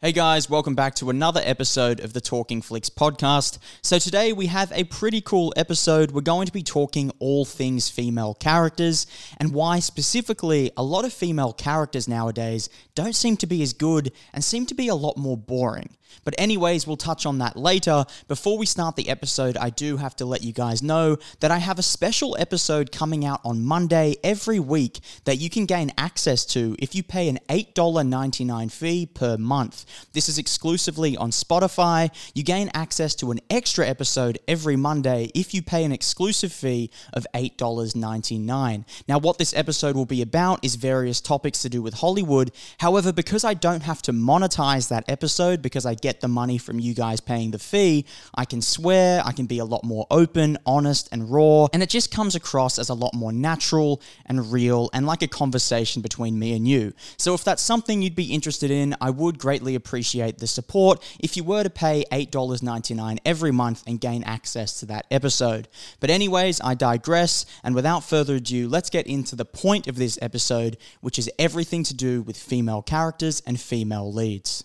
Hey guys, welcome back to another episode of the Talking Flicks podcast. So, today we have a pretty cool episode. We're going to be talking all things female characters and why, specifically, a lot of female characters nowadays don't seem to be as good and seem to be a lot more boring. But, anyways, we'll touch on that later. Before we start the episode, I do have to let you guys know that I have a special episode coming out on Monday every week that you can gain access to if you pay an $8.99 fee per month. This is exclusively on Spotify. You gain access to an extra episode every Monday if you pay an exclusive fee of $8.99. Now, what this episode will be about is various topics to do with Hollywood. However, because I don't have to monetize that episode because I get the money from you guys paying the fee, I can swear, I can be a lot more open, honest, and raw, and it just comes across as a lot more natural and real and like a conversation between me and you. So if that's something you'd be interested in, I would greatly appreciate the support if you were to pay $8.99 every month and gain access to that episode. But, anyways, I digress, and without further ado, let's get into the point of this episode, which is everything to do with female characters and female leads.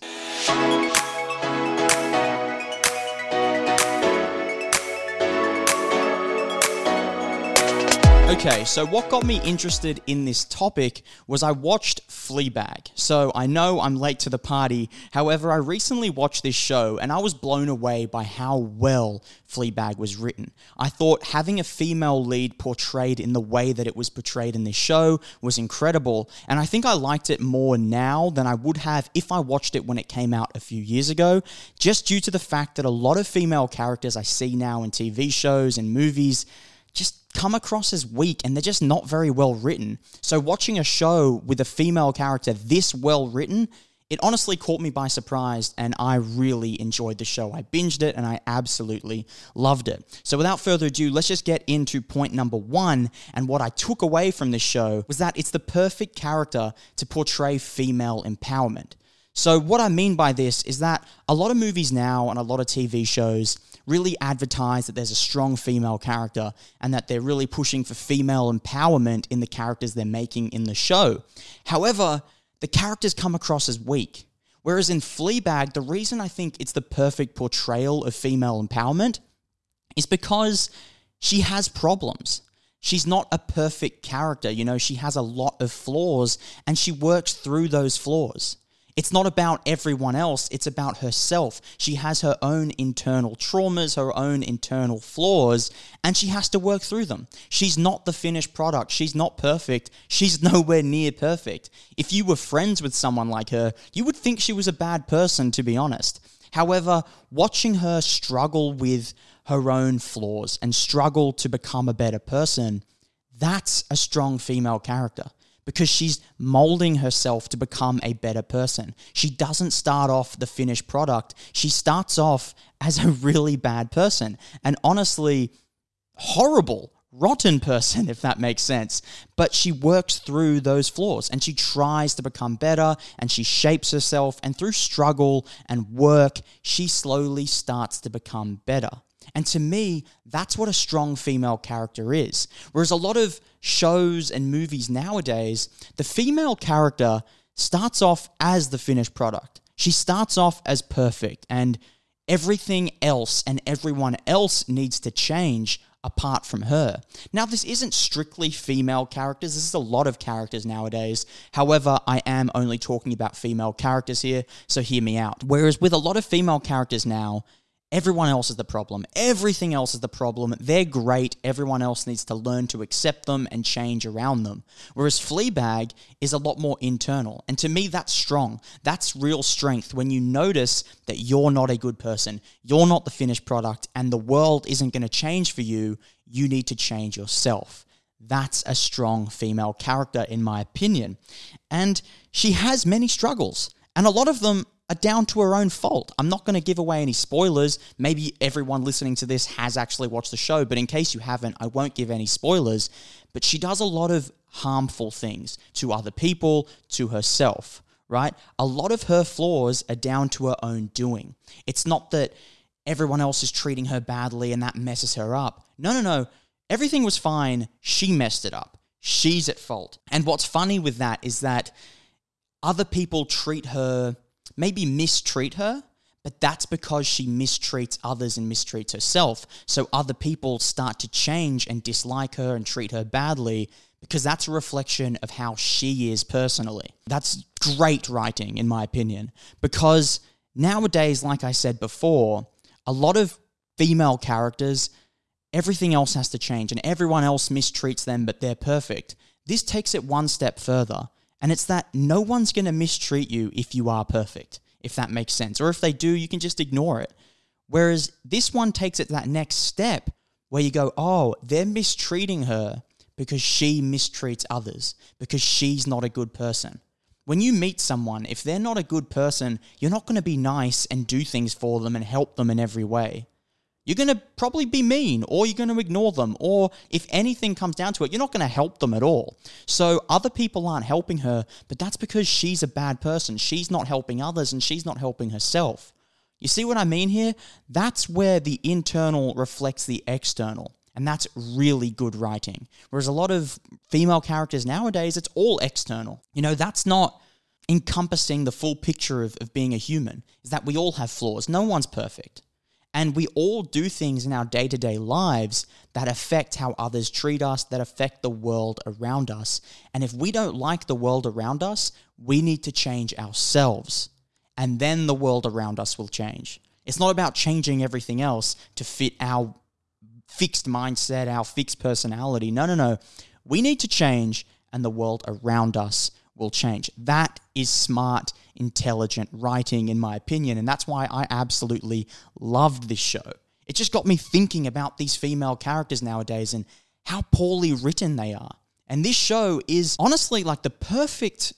Okay, so what got me interested in this topic was I watched Fleabag. So I know I'm late to the party. However, I recently watched this show and I was blown away by how well Fleabag was written. I thought having a female lead portrayed in the way that it was portrayed in this show was incredible, and I think I liked it more now than I would have if I watched it when it came out a few years ago, just due to the fact that a lot of female characters I see now in TV shows and movies just come across as weak and they're just not very well written. So watching a show with a female character this well written, it honestly caught me by surprise and I really enjoyed the show. I binged it and I absolutely loved it. So without further ado, let's just get into point number 1 and what I took away from this show was that it's the perfect character to portray female empowerment. So, what I mean by this is that a lot of movies now and a lot of TV shows really advertise that there's a strong female character and that they're really pushing for female empowerment in the characters they're making in the show. However, the characters come across as weak. Whereas in Fleabag, the reason I think it's the perfect portrayal of female empowerment is because she has problems. She's not a perfect character, you know, she has a lot of flaws and she works through those flaws. It's not about everyone else, it's about herself. She has her own internal traumas, her own internal flaws, and she has to work through them. She's not the finished product. She's not perfect. She's nowhere near perfect. If you were friends with someone like her, you would think she was a bad person, to be honest. However, watching her struggle with her own flaws and struggle to become a better person, that's a strong female character because she's molding herself to become a better person. She doesn't start off the finished product, she starts off as a really bad person. And honestly, horrible, rotten person, if that makes sense. But she works through those flaws and she tries to become better and she shapes herself. And through struggle and work, she slowly starts to become better. And to me, that's what a strong female character is. Whereas a lot of shows and movies nowadays, the female character starts off as the finished product. She starts off as perfect, and everything else and everyone else needs to change apart from her. Now, this isn't strictly female characters, this is a lot of characters nowadays. However, I am only talking about female characters here, so hear me out. Whereas with a lot of female characters now, Everyone else is the problem. Everything else is the problem. They're great. Everyone else needs to learn to accept them and change around them. Whereas Fleabag is a lot more internal. And to me, that's strong. That's real strength when you notice that you're not a good person, you're not the finished product, and the world isn't going to change for you. You need to change yourself. That's a strong female character, in my opinion. And she has many struggles. And a lot of them are down to her own fault. I'm not going to give away any spoilers. Maybe everyone listening to this has actually watched the show, but in case you haven't, I won't give any spoilers. But she does a lot of harmful things to other people, to herself, right? A lot of her flaws are down to her own doing. It's not that everyone else is treating her badly and that messes her up. No, no, no. Everything was fine. She messed it up. She's at fault. And what's funny with that is that other people treat her maybe mistreat her, but that's because she mistreats others and mistreats herself. So other people start to change and dislike her and treat her badly because that's a reflection of how she is personally. That's great writing, in my opinion, because nowadays, like I said before, a lot of female characters, everything else has to change and everyone else mistreats them, but they're perfect. This takes it one step further, and it's that no one's going to mistreat you if you are perfect, if that makes sense. Or if they do, you can just ignore it. Whereas this one takes it to that next step where you go, oh, they're mistreating her because she mistreats others, because she's not a good person. When you meet someone, if they're not a good person, you're not going to be nice and do things for them and help them in every way. You're going to probably be mean or you're going to ignore them. Or if anything comes down to it, you're not going to help them at all. So other people aren't helping her, but that's because she's a bad person. She's not helping others and she's not helping herself. You see what I mean here? That's where the internal reflects the external. And that's really good writing. Whereas a lot of female characters nowadays, it's all external. You know, that's not encompassing the full picture of, of being a human, is that we all have flaws. No one's perfect. And we all do things in our day to day lives that affect how others treat us, that affect the world around us. And if we don't like the world around us, we need to change ourselves. And then the world around us will change. It's not about changing everything else to fit our fixed mindset, our fixed personality. No, no, no. We need to change, and the world around us will change. That is smart, intelligent writing, in my opinion. And that's why I absolutely loved this show. It just got me thinking about these female characters nowadays and how poorly written they are. And this show is honestly like the perfect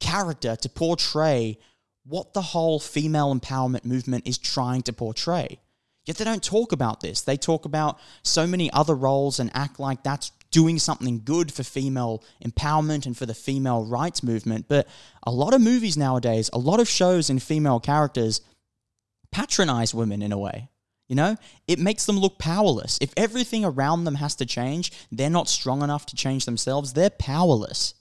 character to portray what the whole female empowerment movement is trying to portray. Yet they don't talk about this. They talk about so many other roles and act like that's doing something good for female empowerment and for the female rights movement. But a lot of movies nowadays, a lot of shows and female characters patronize women in a way. You know, it makes them look powerless. If everything around them has to change, they're not strong enough to change themselves, they're powerless.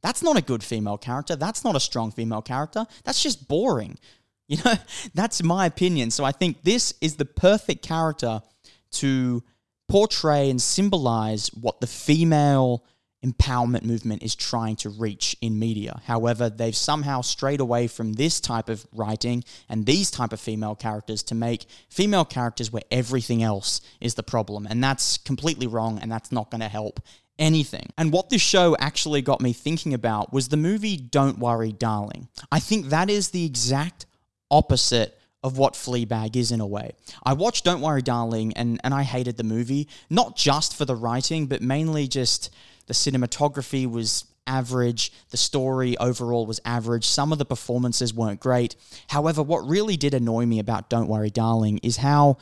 That's not a good female character. That's not a strong female character. That's just boring. You know, that's my opinion. So I think this is the perfect character to portray and symbolize what the female empowerment movement is trying to reach in media. However, they've somehow strayed away from this type of writing and these type of female characters to make female characters where everything else is the problem. And that's completely wrong and that's not going to help anything. And what this show actually got me thinking about was the movie Don't Worry Darling. I think that is the exact opposite of what Fleabag is in a way. I watched Don't Worry Darling and, and I hated the movie, not just for the writing, but mainly just the cinematography was average, the story overall was average, some of the performances weren't great. However, what really did annoy me about Don't Worry Darling is how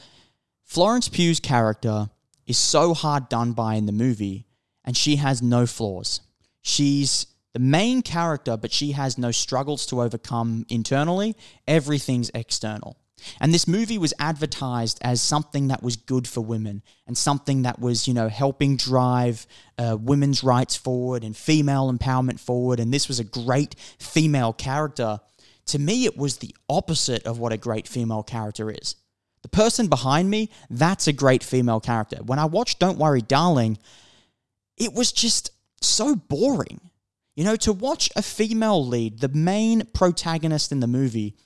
Florence Pugh's character is so hard done by in the movie and she has no flaws. She's the main character, but she has no struggles to overcome internally. Everything's external. And this movie was advertised as something that was good for women and something that was, you know, helping drive uh, women's rights forward and female empowerment forward. And this was a great female character. To me, it was the opposite of what a great female character is. The person behind me, that's a great female character. When I watched Don't Worry, Darling, it was just so boring. You know, to watch a female lead, the main protagonist in the movie,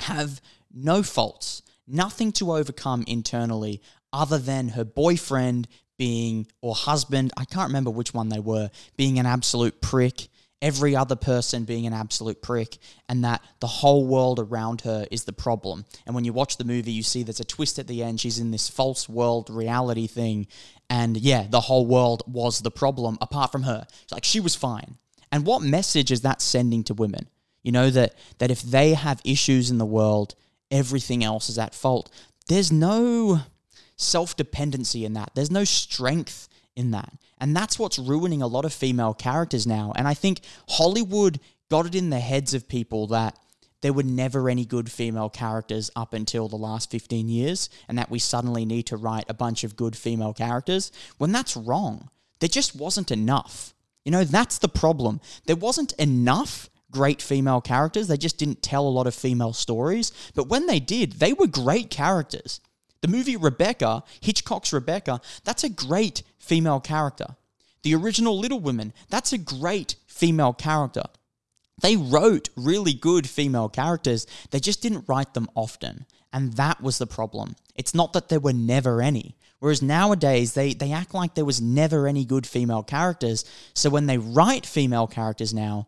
have no faults, nothing to overcome internally other than her boyfriend being, or husband, I can't remember which one they were, being an absolute prick, every other person being an absolute prick, and that the whole world around her is the problem. And when you watch the movie, you see there's a twist at the end. She's in this false world reality thing. And yeah, the whole world was the problem apart from her. Like she was fine. And what message is that sending to women? You know, that, that if they have issues in the world, everything else is at fault. There's no self dependency in that, there's no strength in that. And that's what's ruining a lot of female characters now. And I think Hollywood got it in the heads of people that there were never any good female characters up until the last 15 years, and that we suddenly need to write a bunch of good female characters, when that's wrong. There just wasn't enough. You know, that's the problem. There wasn't enough great female characters. They just didn't tell a lot of female stories. But when they did, they were great characters. The movie Rebecca, Hitchcock's Rebecca, that's a great female character. The original Little Women, that's a great female character. They wrote really good female characters, they just didn't write them often. And that was the problem. It's not that there were never any. Whereas nowadays, they, they act like there was never any good female characters. So when they write female characters now,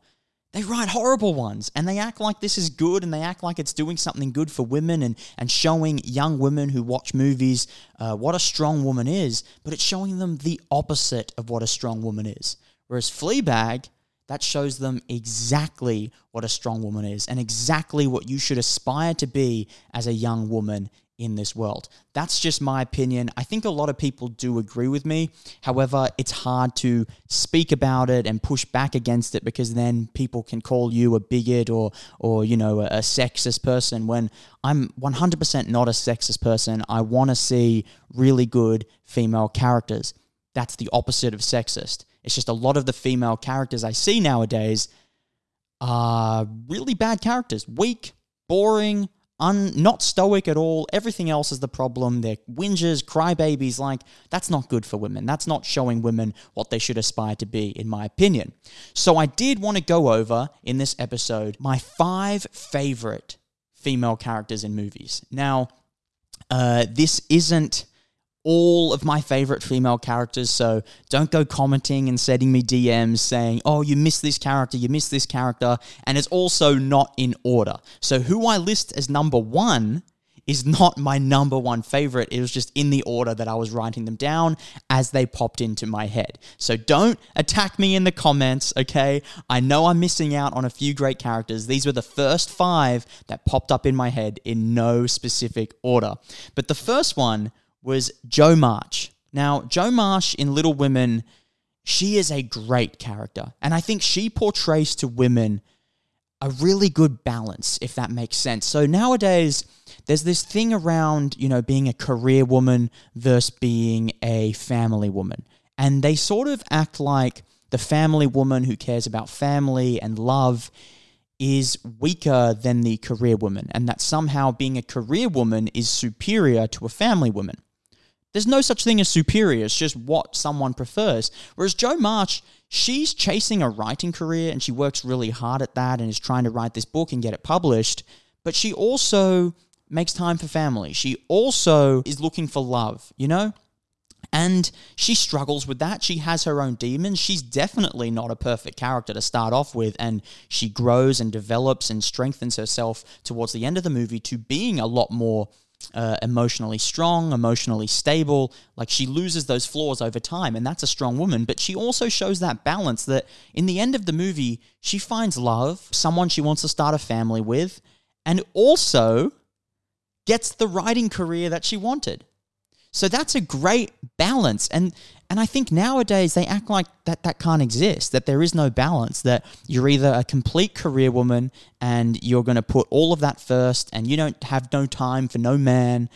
they write horrible ones and they act like this is good and they act like it's doing something good for women and, and showing young women who watch movies uh, what a strong woman is, but it's showing them the opposite of what a strong woman is. Whereas Fleabag, that shows them exactly what a strong woman is and exactly what you should aspire to be as a young woman in this world. That's just my opinion. I think a lot of people do agree with me. However, it's hard to speak about it and push back against it because then people can call you a bigot or or you know, a, sexist person when I'm 100% not a sexist person. I want to see really good female characters. That's the opposite of sexist. It's just a lot of the female characters I see nowadays are really bad characters, weak, boring, un, not stoic at all. Everything else is the problem. They're whingers, crybabies. Like, that's not good for women. That's not showing women what they should aspire to be, in my opinion. So, I did want to go over in this episode my five favorite female characters in movies. Now, uh, this isn't all of my favorite female characters. So don't go commenting and sending me DMs saying, oh, you missed this character, you missed this character. And it's also not in order. So who I list as number one is not my number one favorite. It was just in the order that I was writing them down as they popped into my head. So don't attack me in the comments, okay? I know I'm missing out on a few great characters. These were the first five that popped up in my head in no specific order. But the first one was Jo March. Now, Jo March in Little Women, she is a great character. And I think she portrays to women a really good balance, if that makes sense. So nowadays, there's this thing around, you know, being a career woman versus being a family woman. And they sort of act like the family woman who cares about family and love is weaker than the career woman, and that somehow being a career woman is superior to a family woman. There's no such thing as superior, it's just what someone prefers. Whereas Jo March, she's chasing a writing career and she works really hard at that and is trying to write this book and get it published. But she also makes time for family. She also is looking for love, you know? And she struggles with that. She has her own demons. She's definitely not a perfect character to start off with. And she grows and develops and strengthens herself towards the end of the movie to being a lot more uh, emotionally strong, emotionally stable. Like she loses those flaws over time, and that's a strong woman. But she also shows that balance that in the end of the movie, she finds love, someone she wants to start a family with, and also gets the writing career that she wanted. So that's a great balance. And and I think nowadays they act like that that can't exist, that there is no balance, that you're either a complete career woman and you're going to put all of that first and you don't have no time for no man.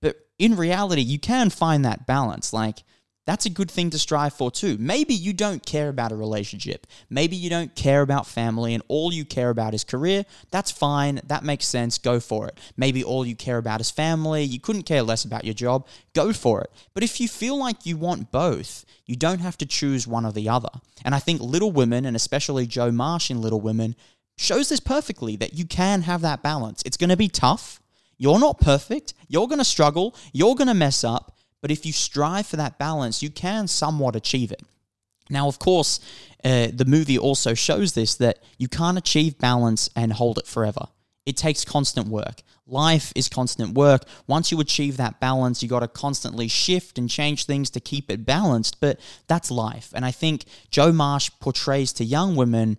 But in reality, you can find that balance. Like that's a good thing to strive for too. Maybe you don't care about a relationship. Maybe you don't care about family and all you care about is career. That's fine. That makes sense. Go for it. Maybe all you care about is family. You couldn't care less about your job. Go for it. But if you feel like you want both, you don't have to choose one or the other. And I think Little Women, and especially Jo March in Little Women, shows this perfectly that you can have that balance. It's going to be tough. You're not perfect. You're going to struggle. You're going to mess up but if you strive for that balance, you can somewhat achieve it. Now, of course, uh, the movie also shows this that you can't achieve balance and hold it forever. It takes constant work. Life is constant work. Once you achieve that balance, you got to constantly shift and change things to keep it balanced, but that's life. And I think Jo March portrays to young women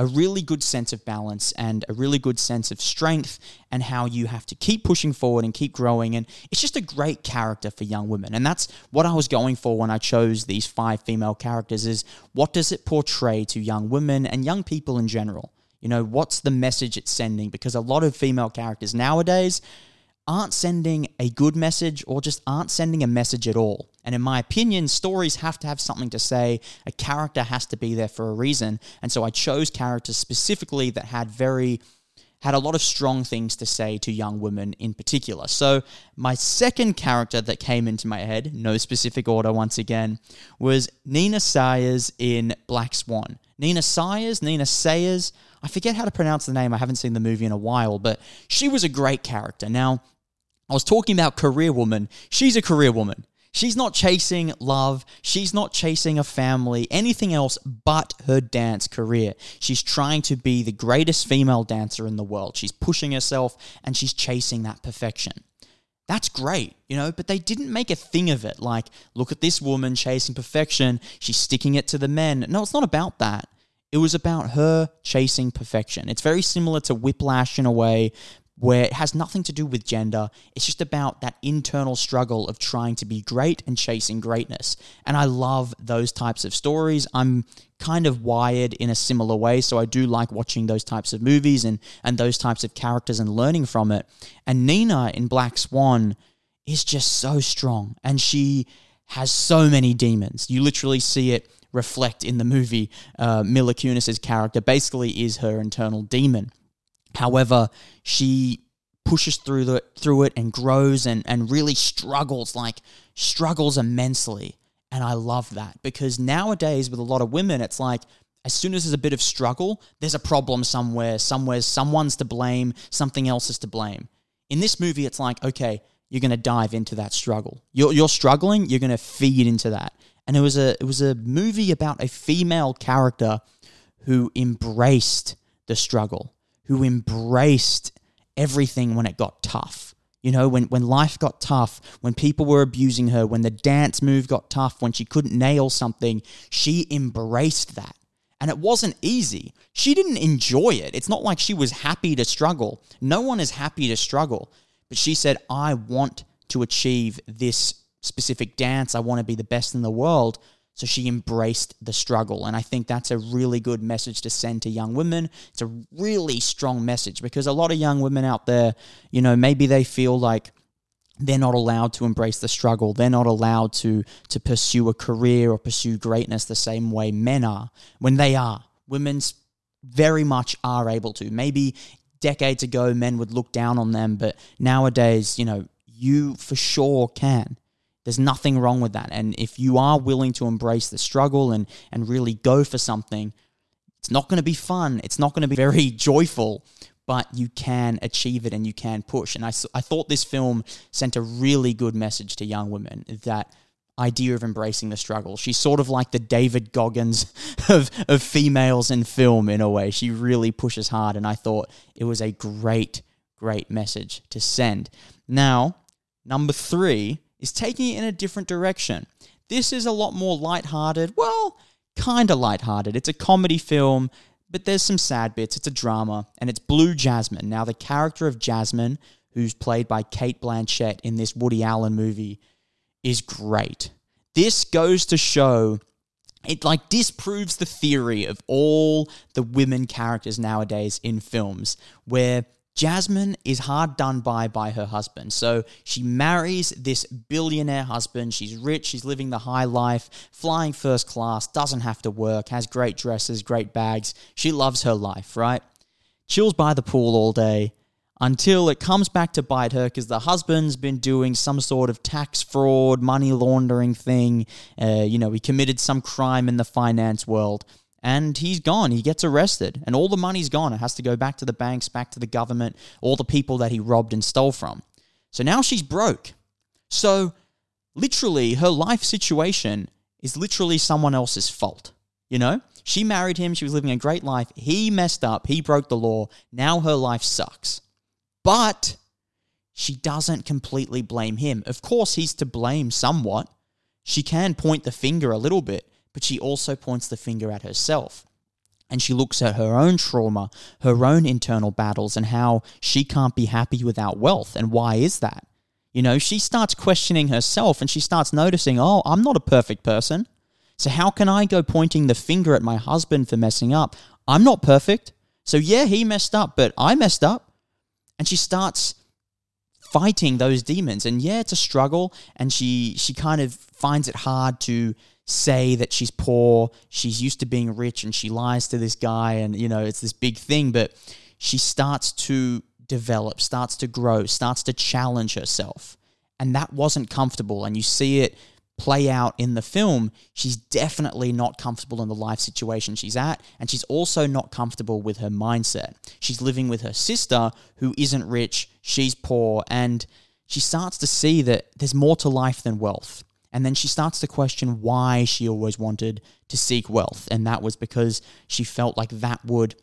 a really good sense of balance and a really good sense of strength and how you have to keep pushing forward and keep growing. And it's just a great character for young women. And that's what I was going for when I chose these five female characters is what does it portray to young women and young people in general? You know, what's the message it's sending? Because a lot of female characters nowadays aren't sending a good message or just aren't sending a message at all. And in my opinion, stories have to have something to say. A character has to be there for a reason. And so I chose characters specifically that had very had a lot of strong things to say to young women in particular. So, my second character that came into my head, no specific order once again, was Nina Sayers in Black Swan. Nina Sayers, Nina Sayers, I forget how to pronounce the name. I haven't seen the movie in a while, but she was a great character. Now, I was talking about career woman. She's a career woman. She's not chasing love. She's not chasing a family, anything else but her dance career. She's trying to be the greatest female dancer in the world. She's pushing herself and she's chasing that perfection. That's great, you know, but they didn't make a thing of it. Like, look at this woman chasing perfection. She's sticking it to the men. No, it's not about that. It was about her chasing perfection. It's very similar to Whiplash in a way, where it has nothing to do with gender. It's just about that internal struggle of trying to be great and chasing greatness. And I love those types of stories. I'm kind of wired in a similar way, so I do like watching those types of movies and and those types of characters and learning from it. And Nina in Black Swan is just so strong and she has so many demons. You literally see it reflect in the movie. Uh, Mila character basically is her internal demon However, she pushes through the through it and grows and and really struggles like struggles immensely. And I love that because nowadays with a lot of women it's like as soon as there's a bit of struggle, there's a problem somewhere, somewhere someone's to blame, something else is to blame. In this movie it's like, okay, you're going to dive into that struggle. You're you're struggling, you're going to feed into that. And it was a it was a movie about a female character who embraced the struggle who embraced everything when it got tough. You know, when, when life got tough, when people were abusing her, when the dance move got tough, when she couldn't nail something, she embraced that. And it wasn't easy. She didn't enjoy it. It's not like she was happy to struggle. No one is happy to struggle. But she said, I want to achieve this specific dance. I want to be the best in the world. So she embraced the struggle. And I think that's a really good message to send to young women. It's a really strong message because a lot of young women out there, you know, maybe they feel like they're not allowed to embrace the struggle. They're not allowed to to pursue a career or pursue greatness the same way men are when they are. Women's very much are able to. Maybe decades ago men would look down on them, but nowadays, you know, you for sure can. There's nothing wrong with that. And if you are willing to embrace the struggle and, and really go for something, it's not going to be fun. It's not going to be very joyful, but you can achieve it and you can push. And I, I thought this film sent a really good message to young women that idea of embracing the struggle. She's sort of like the David Goggins of, of females in film in a way. She really pushes hard. And I thought it was a great, great message to send. Now, number three is taking it in a different direction. This is a lot more lighthearted. Well, kind of lighthearted. It's a comedy film, but there's some sad bits. It's a drama, and it's Blue Jasmine. Now, the character of Jasmine, who's played by Cate Blanchett in this Woody Allen movie, is great. This goes to show it like disproves the theory of all the women characters nowadays in films where Jasmine is hard done by by her husband. So she marries this billionaire husband. She's rich, she's living the high life, flying first class, doesn't have to work, has great dresses, great bags. She loves her life, right? Chills by the pool all day until it comes back to bite her because the husband's been doing some sort of tax fraud, money laundering thing. Uh, you know, he committed some crime in the finance world and he's gone. He gets arrested, and all the money's gone. It has to go back to the banks, back to the government, all the people that he robbed and stole from. So now she's broke. So literally, her life situation is literally someone else's fault. You know? She married him, she was living a great life. He messed up, he broke the law. Now her life sucks. But she doesn't completely blame him. Of course, he's to blame somewhat. She can point the finger a little bit, but she also points the finger at herself. And she looks at her own trauma, her own internal battles, and how she can't be happy without wealth. And why is that? You know, she starts questioning herself and she starts noticing, oh, I'm not a perfect person. So how can I go pointing the finger at my husband for messing up? I'm not perfect. So yeah, he messed up, but I messed up. And she starts fighting those demons. And yeah, it's a struggle, and she she kind of finds it hard to say that she's poor, she's used to being rich, and she lies to this guy, and you know, it's this big thing, but she starts to develop, starts to grow, starts to challenge herself. And that wasn't comfortable. And you see it play out in the film, she's definitely not comfortable in the life situation she's at, and she's also not comfortable with her mindset. She's living with her sister, who isn't rich, she's poor, and she starts to see that there's more to life than wealth. And then she starts to question why she always wanted to seek wealth. And that was because she felt like that would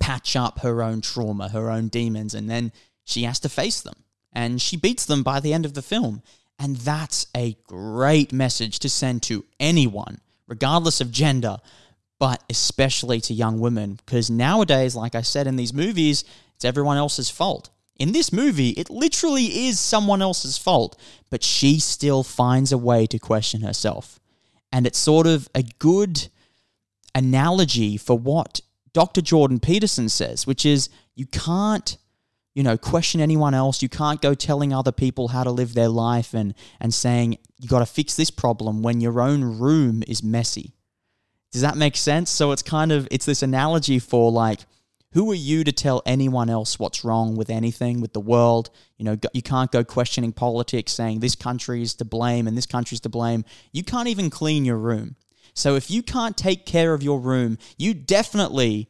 patch up her own trauma, her own demons. And then she has to face them. And she beats them by the end of the film. And that's a great message to send to anyone, regardless of gender, but especially to young women. Because nowadays, like I said in these movies, it's everyone else's fault. In this movie, it literally is someone else's fault, but she still finds a way to question herself. And it's sort of a good analogy for what Dr. Jordan Peterson says, which is you can't you know, question anyone else. You can't go telling other people how to live their life and and saying you got to fix this problem when your own room is messy. Does that make sense? So it's kind of it's this analogy for like who are you to tell anyone else what's wrong with anything with the world? You know, you can't go questioning politics saying this country is to blame and this country is to blame. You can't even clean your room. So if you can't take care of your room, you definitely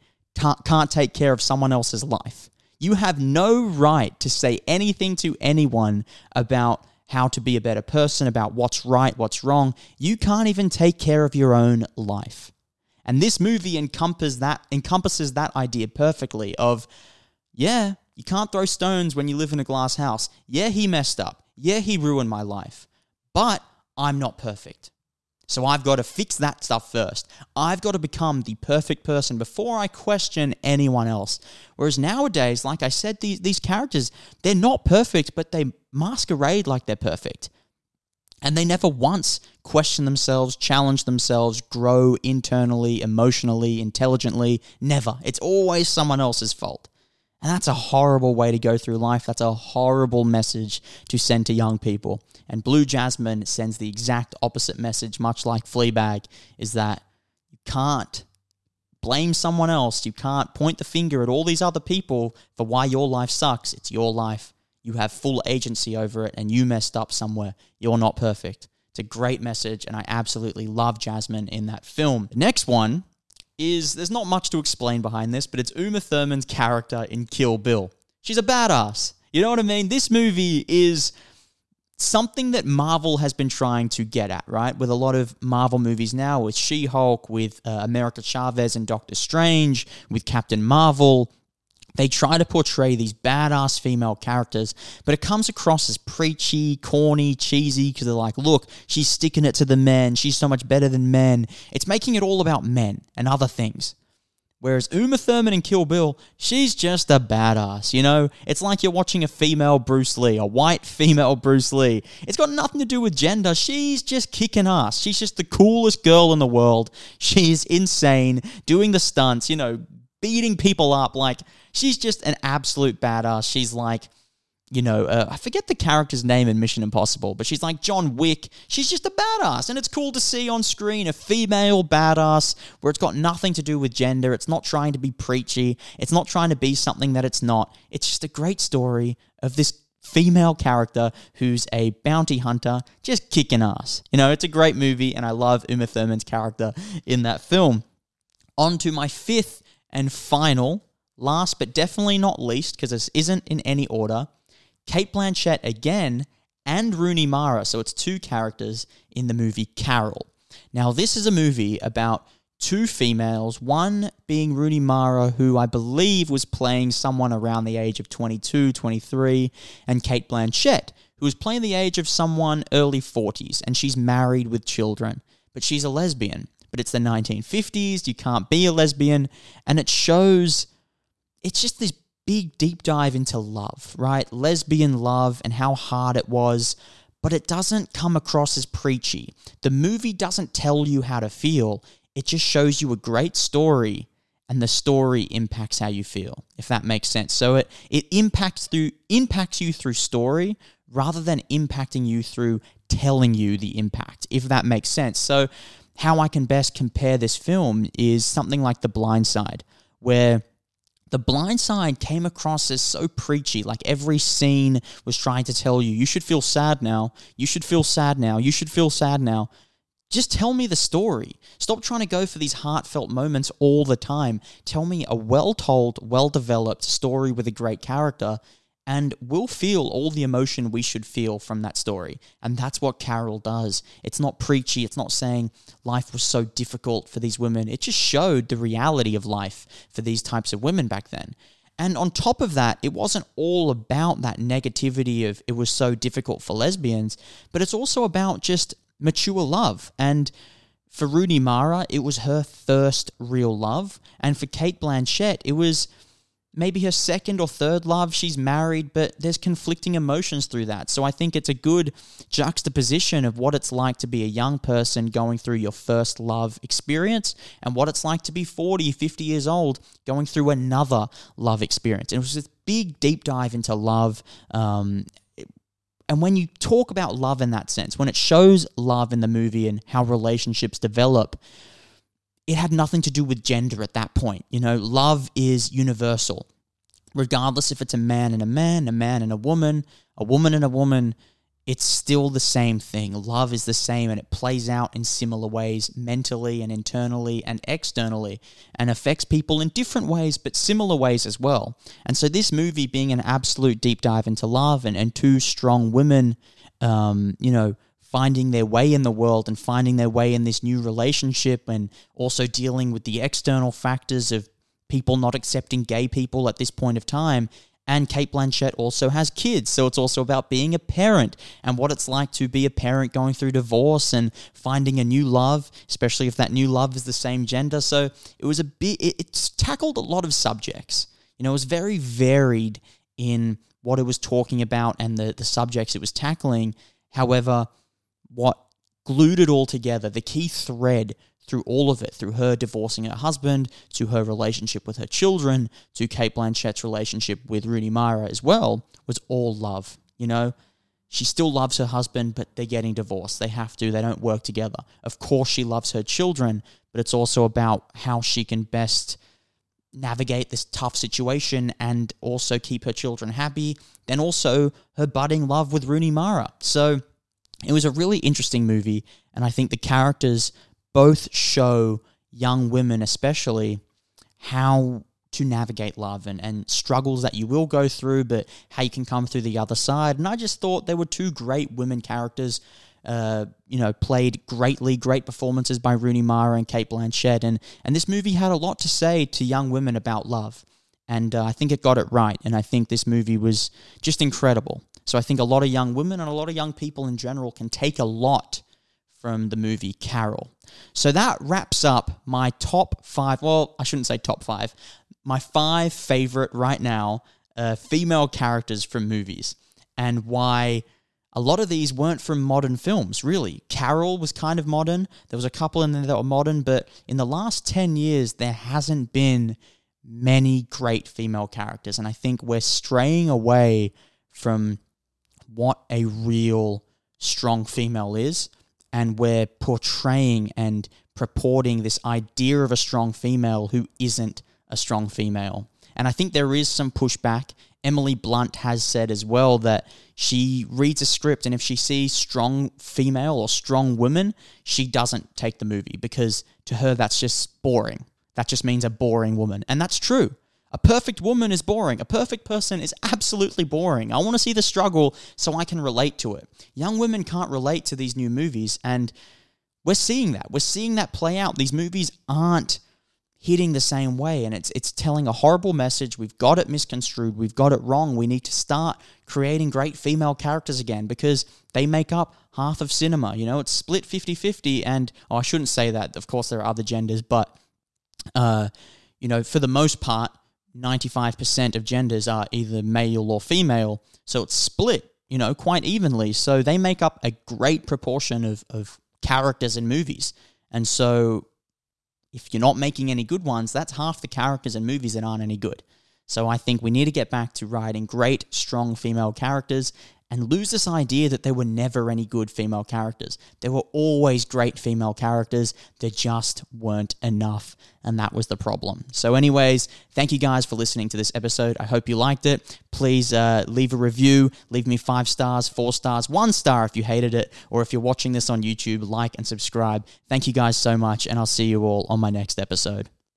can't take care of someone else's life. You have no right to say anything to anyone about how to be a better person, about what's right, what's wrong. You can't even take care of your own life. And this movie encompasses that encompasses that idea perfectly of yeah, you can't throw stones when you live in a glass house. Yeah, he messed up. Yeah, he ruined my life. But I'm not perfect. So I've got to fix that stuff first. I've got to become the perfect person before I question anyone else. Whereas nowadays, like I said, these, these characters, they're not perfect, but they masquerade like they're perfect. And they never once question themselves, challenge themselves, grow internally, emotionally, intelligently. Never. It's always someone else's fault. And that's a horrible way to go through life. That's a horrible message to send to young people. And Blue Jasmine sends the exact opposite message, much like Fleabag, is that you can't blame someone else. You can't point the finger at all these other people for why your life sucks. It's your life. You have full agency over it, and you messed up somewhere. You're not perfect. It's a great message, and I absolutely love Jasmine in that film. The next one is there's not much to explain behind this, but it's Uma Thurman's character in Kill Bill. She's a badass. You know what I mean? This movie is something that Marvel has been trying to get at, right? With a lot of Marvel movies now, with She Hulk, with uh, America Chavez and Doctor Strange, with Captain Marvel. They try to portray these badass female characters, but it comes across as preachy, corny, cheesy because they're like, look, she's sticking it to the men. She's so much better than men. It's making it all about men and other things. Whereas Uma Thurman in Kill Bill, she's just a badass, you know? It's like you're watching a female Bruce Lee, a white female Bruce Lee. It's got nothing to do with gender. She's just kicking ass. She's just the coolest girl in the world. She's insane, doing the stunts, you know, beating people up. Like, she's just an absolute badass. She's like, you know, uh, I forget the character's name in Mission Impossible, but she's like John Wick. She's just a badass, and it's cool to see on screen a female badass where it's got nothing to do with gender. It's not trying to be preachy. It's not trying to be something that it's not. It's just a great story of this female character who's a bounty hunter just kicking ass. You know, it's a great movie, and I love Uma Thurman's character in that film. On to my fifth and final, last but definitely not least, because this isn't in any order, Cate Blanchett again and Rooney Mara. So it's two characters in the movie Carol. Now, this is a movie about two females, one being Rooney Mara, who I believe was playing someone around the age of 22, 23, and Cate Blanchett, who was playing the age of someone early 40s, and she's married with children, but she's a lesbian but it's the 1950s. You can't be a lesbian. And it shows, it's just this big deep dive into love, right? Lesbian love and how hard it was. But it doesn't come across as preachy. The movie doesn't tell you how to feel, it just shows you a great story and the story impacts how you feel, if that makes sense. So it it impacts through impacts you through story rather than impacting you through telling you the impact, if that makes sense. So how I can best compare this film is something like The Blind Side, where the Blind Side came across as so preachy. Like every scene was trying to tell you, you should feel sad now. You should feel sad now. You should feel sad now. Just tell me the story. Stop trying to go for these heartfelt moments all the time. Tell me a well told, well developed story with a great character and we'll feel all the emotion we should feel from that story. And that's what Carol does. It's not preachy, it's not saying life was so difficult for these women. It just showed the reality of life for these types of women back then. And on top of that, it wasn't all about that negativity of it was so difficult for lesbians, but it's also about just mature love. And for Rooney Mara, it was her first real love. And for Cate Blanchett, it was maybe her second or third love. She's married, but there's conflicting emotions through that. So I think it's a good juxtaposition of what it's like to be a young person going through your first love experience and what it's like to be 40, 50 years old going through another love experience. And it was this big deep dive into love. Um, and when you talk about love in that sense, when it shows love in the movie and how relationships develop, it had nothing to do with gender at that point. You know, love is universal, regardless if it's a man and a man, a man and a woman, a woman and a woman. It's still the same thing. Love is the same and it plays out in similar ways mentally and internally and externally and affects people in different ways but similar ways as well. And so, this movie being an absolute deep dive into love and, and two strong women, um, you know, finding their way in the world and finding their way in this new relationship and also dealing with the external factors of people not accepting gay people at this point of time. And Cate Blanchett also has kids. So it's also about being a parent and what it's like to be a parent going through divorce and finding a new love, especially if that new love is the same gender. So it was a bit, it, it's tackled a lot of subjects. You know, it was very varied in what it was talking about and the, the subjects it was tackling. However, what glued it all together, the key thread through all of it, through her divorcing her husband, to her relationship with her children, to Cate Blanchett's relationship with Rooney Mara as well, was all love. You know, she still loves her husband, but they're getting divorced. They have to, they don't work together. Of course, she loves her children, but it's also about how she can best navigate this tough situation and also keep her children happy. Then also her budding love with Rooney Mara. So, it was a really interesting movie, and I think the characters both show young women, especially, how to navigate love and, and struggles that you will go through, but how you can come through the other side. And I just thought there were two great women characters. Uh, you know, played greatly, great performances by Rooney Mara and Cate Blanchett, and and this movie had a lot to say to young women about love, and uh, I think it got it right, and I think this movie was just incredible. So I think a lot of young women and a lot of young people in general can take a lot from the movie Carol. So that wraps up my top five. Well, I shouldn't say top five. My five favorite right now uh, female characters from movies and why a lot of these weren't from modern films, really. Carol was kind of modern. There was a couple in there that were modern, but in the last 10 years, there hasn't been many great female characters. And I think we're straying away from what a real strong female is. And we're portraying and purporting this idea of a strong female who isn't a strong female. And I think there is some pushback. Emily Blunt has said as well that she reads a script and if she sees strong female or strong women, she doesn't take the movie because to her that's just boring. That just means a boring woman. And that's true. A perfect woman is boring. A perfect person is absolutely boring. I want to see the struggle so I can relate to it. Young women can't relate to these new movies, and we're seeing that. We're seeing that play out. These movies aren't hitting the same way, and it's it's telling a horrible message. We've got it misconstrued. We've got it wrong. We need to start creating great female characters again because they make up half of cinema. You know, it's split 50-50, and oh, I shouldn't say that. Of course, there are other genders, but uh, you know, for the most part 95% of genders are either male or female. So it's split, you know, quite evenly. So they make up a great proportion of, of characters in movies. And so if you're not making any good ones, that's half the characters in movies that aren't any good. So I think we need to get back to writing great, strong female characters and lose this idea that there were never any good female characters. There were always great female characters, there just weren't enough, and that was the problem. So, anyways, thank you guys for listening to this episode. I hope you liked it. Please uh, leave a review, leave me five stars, four stars, one star if you hated it, or if you're watching this on YouTube, like and subscribe. Thank you guys so much, and I'll see you all on my next episode.